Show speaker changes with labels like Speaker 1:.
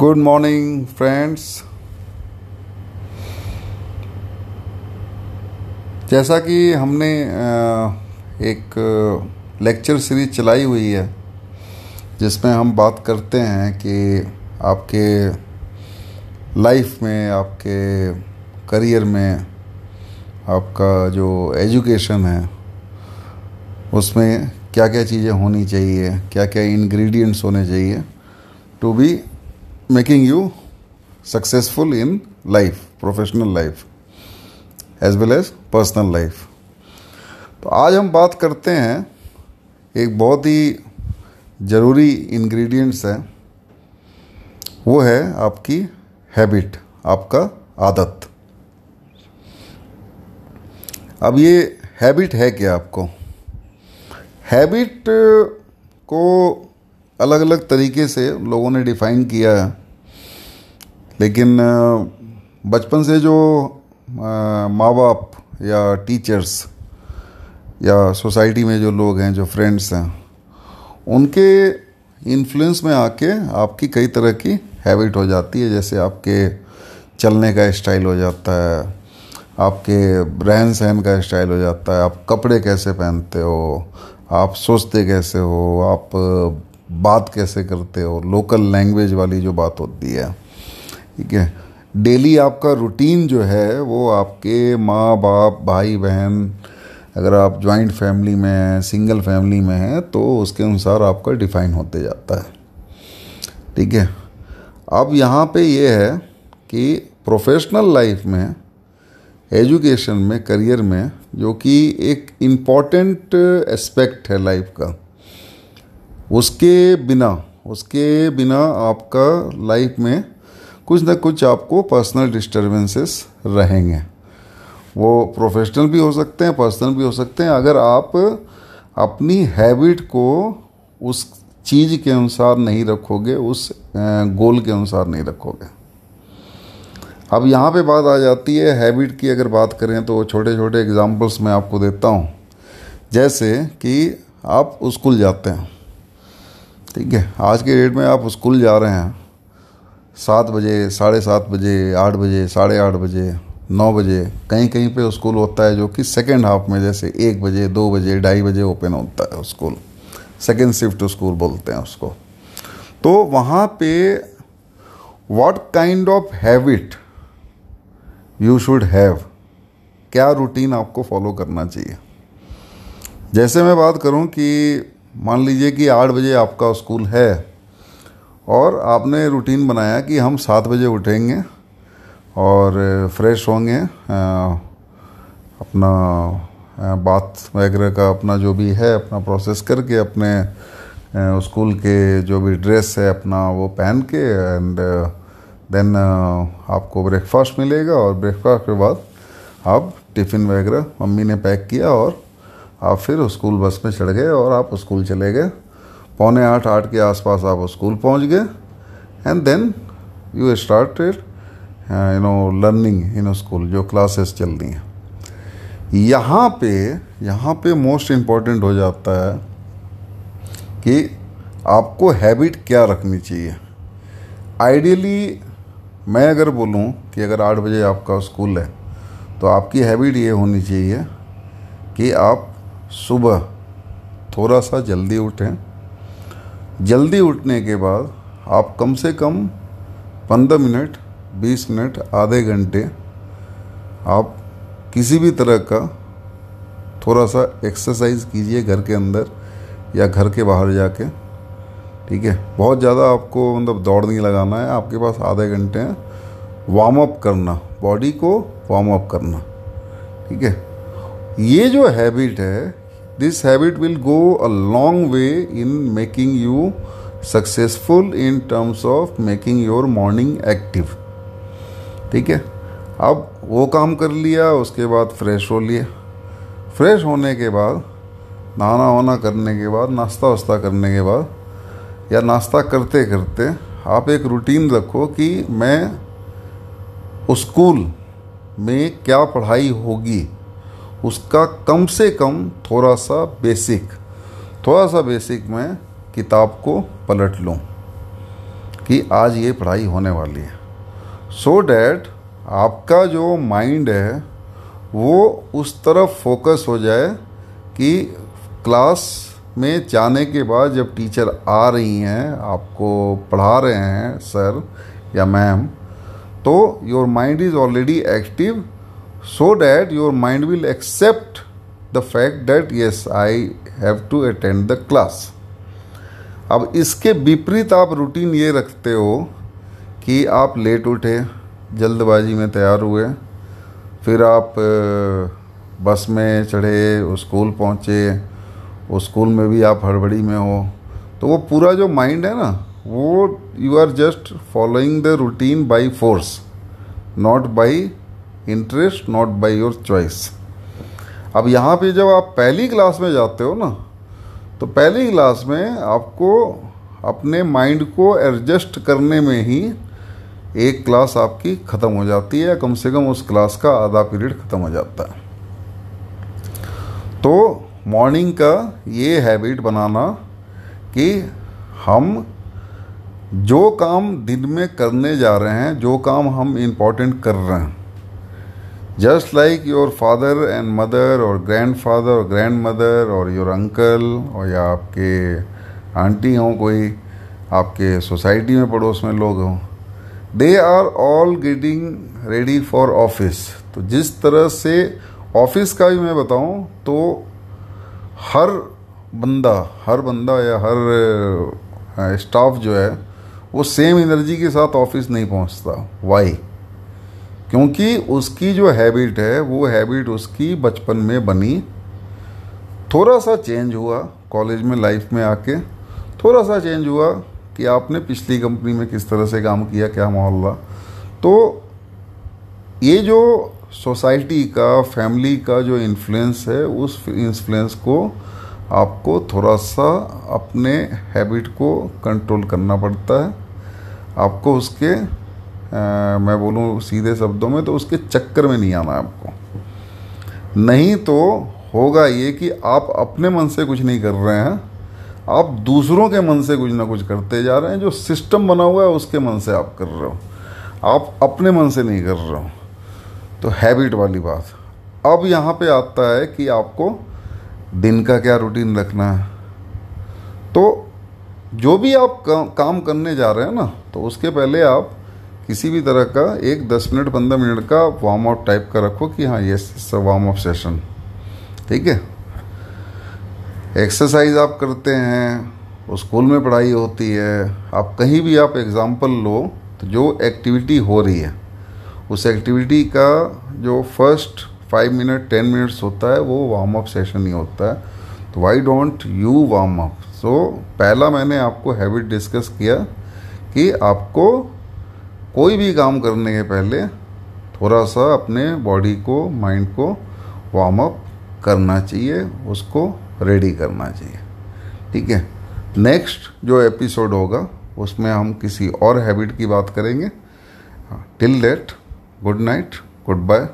Speaker 1: Good morning friends जैसा कि हमने एक लेक्चर सीरीज़ चलाई हुई है, जिसमें हम बात करते हैं कि आपके लाइफ में, आपके करियर में, आपका जो एजुकेशन है, उसमें क्या क्या चीज़ें होनी चाहिए क्या क्या इंग्रेडिएंट्स होने चाहिए to be making you successful in life professional life as well as personal life तो आज हम बात करते हैं, एक बहुत ही ज़रूरी इंग्रेडिएंट्स है, वो है आपकी हैबिट आपका आदत। अब ये हैबिट है क्या आपको? हैबिट को अलग अलग तरीके से लोगों ने डिफाइन किया है। लेकिन बचपन से जो माँ बाप या टीचर्स या सोसाइटी में जो लोग हैं, जो फ्रेंड्स हैं, उनके इन्फ्लुएंस में आके आपकी कई तरह की हैबिट हो जाती है। जैसे आपके चलने का स्टाइल हो जाता है, आपके रहन सहन का स्टाइल हो जाता है, आप कपड़े कैसे पहनते हो, आप सोचते कैसे हो, आप बात कैसे करते हो? लोकल लैंग्वेज वाली जो बात होती है। ठीक है? डेली आपका रूटीन जो है, वो आपके माँ बाप, भाई बहन, अगर आप जॉइंट फैमिली में हैं सिंगल फैमिली में हैं तो उसके अनुसार आपका डिफाइन होते जाता है। ठीक है? अब यहाँ पे ये है कि प्रोफेशनल लाइफ में एजुकेशन में करियर में, जो कि एक इंपॉर्टेंट एस्पेक्ट है लाइफ का। उसके बिना उसके बिना आपका लाइफ में कुछ ना कुछ आपको पर्सनल डिस्टरबेंसेस रहेंगे। वो प्रोफेशनल भी हो सकते हैं पर्सनल भी हो सकते हैं। अगर आप अपनी हैबिट को उस चीज़ के अनुसार नहीं रखोगे, उस गोल के अनुसार नहीं रखोगे। अब यहाँ पे बात आ जाती है हैबिट की अगर बात करें तो छोटे छोटे एग्जांपल्स मैं आपको देता हूँ। जैसे कि आप स्कूल जाते हैं। ठीक है, आज के डेट में आप स्कूल जा रहे हैं, सात बजे, साढ़े सात बजे, आठ बजे, साढ़े आठ बजे, नौ बजे कहीं कहीं पे स्कूल होता है जो कि सेकेंड हाफ़ में, जैसे एक बजे, दो बजे, ढाई बजे ओपन होता है स्कूल सेकेंड शिफ्ट स्कूल बोलते हैं उसको। तो वहाँ पे what kind of habit you should have क्या रूटीन आपको फॉलो करना चाहिए? जैसे मैं बात करूँ कि मान लीजिए कि आठ बजे आपका स्कूल है और आपने रूटीन बनाया कि हम सात बजे उठेंगे और फ्रेश होंगे अपना बाथ वगैरह का अपना जो भी है, अपना प्रोसेस करके अपने स्कूल के जो भी ड्रेस है अपना वो पहन के एंड देन आपको ब्रेकफास्ट मिलेगा और ब्रेकफास्ट के बाद आप टिफ़िन वगैरह मम्मी ने पैक किया और आप फिर स्कूल बस में चढ़ गए और आप स्कूल चले गए। पौने आठ आठ के आसपास आप स्कूल पहुँच गए। And then you started you know learning in school जो क्लासेस चल रही हैं। यहाँ पे यहाँ पे मोस्ट इंपॉर्टेंट हो जाता है कि आपको हैबिट क्या रखनी चाहिए। आइडियली मैं अगर बोलूँ कि अगर आठ बजे आपका स्कूल है तो आपकी हैबिट ये होनी चाहिए कि आप सुबह थोड़ा सा जल्दी उठें। जल्दी उठने के बाद आप कम से कम पंद्रह मिनट, बीस मिनट, आधे घंटे आप किसी भी तरह का थोड़ा सा एक्सरसाइज कीजिए घर के अंदर या घर के बाहर जाके। ठीक है? बहुत ज़्यादा आपको मतलब दौड़ नहीं लगाना है। आपके पास आधे घंटे हैं। वार्म अप करना। बॉडी को वार्म अप करना। ठीक है? ये जो हैबिट है this habit will go a long way in making you successful in terms of making your morning active ठीक है? अब वो काम कर लिया, उसके बाद फ्रेश हो लिए फ्रेश होने के बाद, नहाना वाना करने के बाद, नाश्ता वास्ता करने के बाद, या नाश्ता करते करते आप एक रूटीन रखो कि मैं स्कूल में क्या पढ़ाई होगी। उसका कम से कम थोड़ा सा बेसिक थोड़ा सा बेसिक मैं किताब को पलट लूँ कि आज ये पढ़ाई होने वाली है। सो so डैट आपका जो माइंड है, वो उस तरफ़ फोकस हो जाए कि क्लास में जाने के बाद जब टीचर आ रही हैं, आपको पढ़ा रहे हैं सर या मैम तो your mind is already active so that your mind will accept the fact that yes I have to attend the class अब इसके विपरीत आप रूटीन ये रखते हो कि आप लेट उठे, जल्दबाजी में तैयार हुए, फिर आप बस में चढ़े स्कूल पहुँचे स्कूल में भी आप हड़बड़ी में हो तो वो पूरा जो माइंड है ना, वो you are just following the routine by force not by interest not by your choice अब यहाँ पे जब आप पहली क्लास में जाते हो ना तो पहली क्लास में आपको अपने माइंड को एडजस्ट करने में ही एक क्लास आपकी ख़त्म हो जाती है कम से कम उस क्लास का आधा पीरियड ख़त्म हो जाता है। तो मॉर्निंग का ये हैबिट बनाना कि हम जो काम दिन में करने जा रहे हैं, जो काम हम इम्पोर्टेंट कर रहे हैं just like your father and mother और ग्रैंड फादर और ग्रैंड मदर और योर अंकल और या आपके आंटी हों, कोई आपके सोसाइटी में पड़ोस में लोग हों they are all getting ready for office तो जिस तरह से ऑफ़िस का भी मैं बताऊँ तो हर बंदा हर बंदा या हर स्टाफ जो है, वो सेम एनर्जी के साथ ऑफ़िस नहीं पहुँचता. वाई क्योंकि उसकी जो हैबिट है, वो हैबिट उसकी बचपन में बनी। थोड़ा सा चेंज हुआ कॉलेज में लाइफ में आके। थोड़ा सा चेंज हुआ कि आपने पिछली कंपनी में किस तरह से काम किया, क्या माहौल रहा तो ये जो सोसाइटी का, फैमिली का जो इन्फ्लुएंस है, उस इन्फ्लुएंस को आपको थोड़ा सा अपने हैबिट को कंट्रोल करना पड़ता है। आपको उसके मैं बोलूँ सीधे शब्दों में तो उसके चक्कर में नहीं आना आपको। नहीं तो होगा ये कि आप अपने मन से कुछ नहीं कर रहे हैं, आप दूसरों के मन से कुछ ना कुछ करते जा रहे हैं, जो सिस्टम बना हुआ है उसके मन से आप कर रहे हो। आप अपने मन से नहीं कर रहे हो। तो हैबिट वाली बात। अब यहाँ पे आता है कि आपको दिन का क्या रूटीन रखना है। तो जो भी आप काम करने जा रहे हैं ना तो उसके पहले आप किसी भी तरह का एक दस मिनट, पंद्रह मिनट का वार्म अप टाइप का रखो कि हाँ ये वार्म अप सेशन ठीक है? एक्सरसाइज आप करते हैं स्कूल में पढ़ाई होती है, आप कहीं भी आप एग्ज़ाम्पल लो तो जो एक्टिविटी हो रही है, उस एक्टिविटी का जो first five minute ten minutes होता है, वो वार्म अप सेशन ही होता है। तो why don't you warm up so पहला मैंने आपको हैबिट डिस्कस किया कि आपको कोई भी काम करने के पहले थोड़ा सा अपने बॉडी को माइंड को वार्म अप करना चाहिए, उसको रेडी करना चाहिए। ठीक है? नेक्स्ट जो एपिसोड होगा, उसमें हम किसी और हैबिट की बात करेंगे। Till date good night goodbye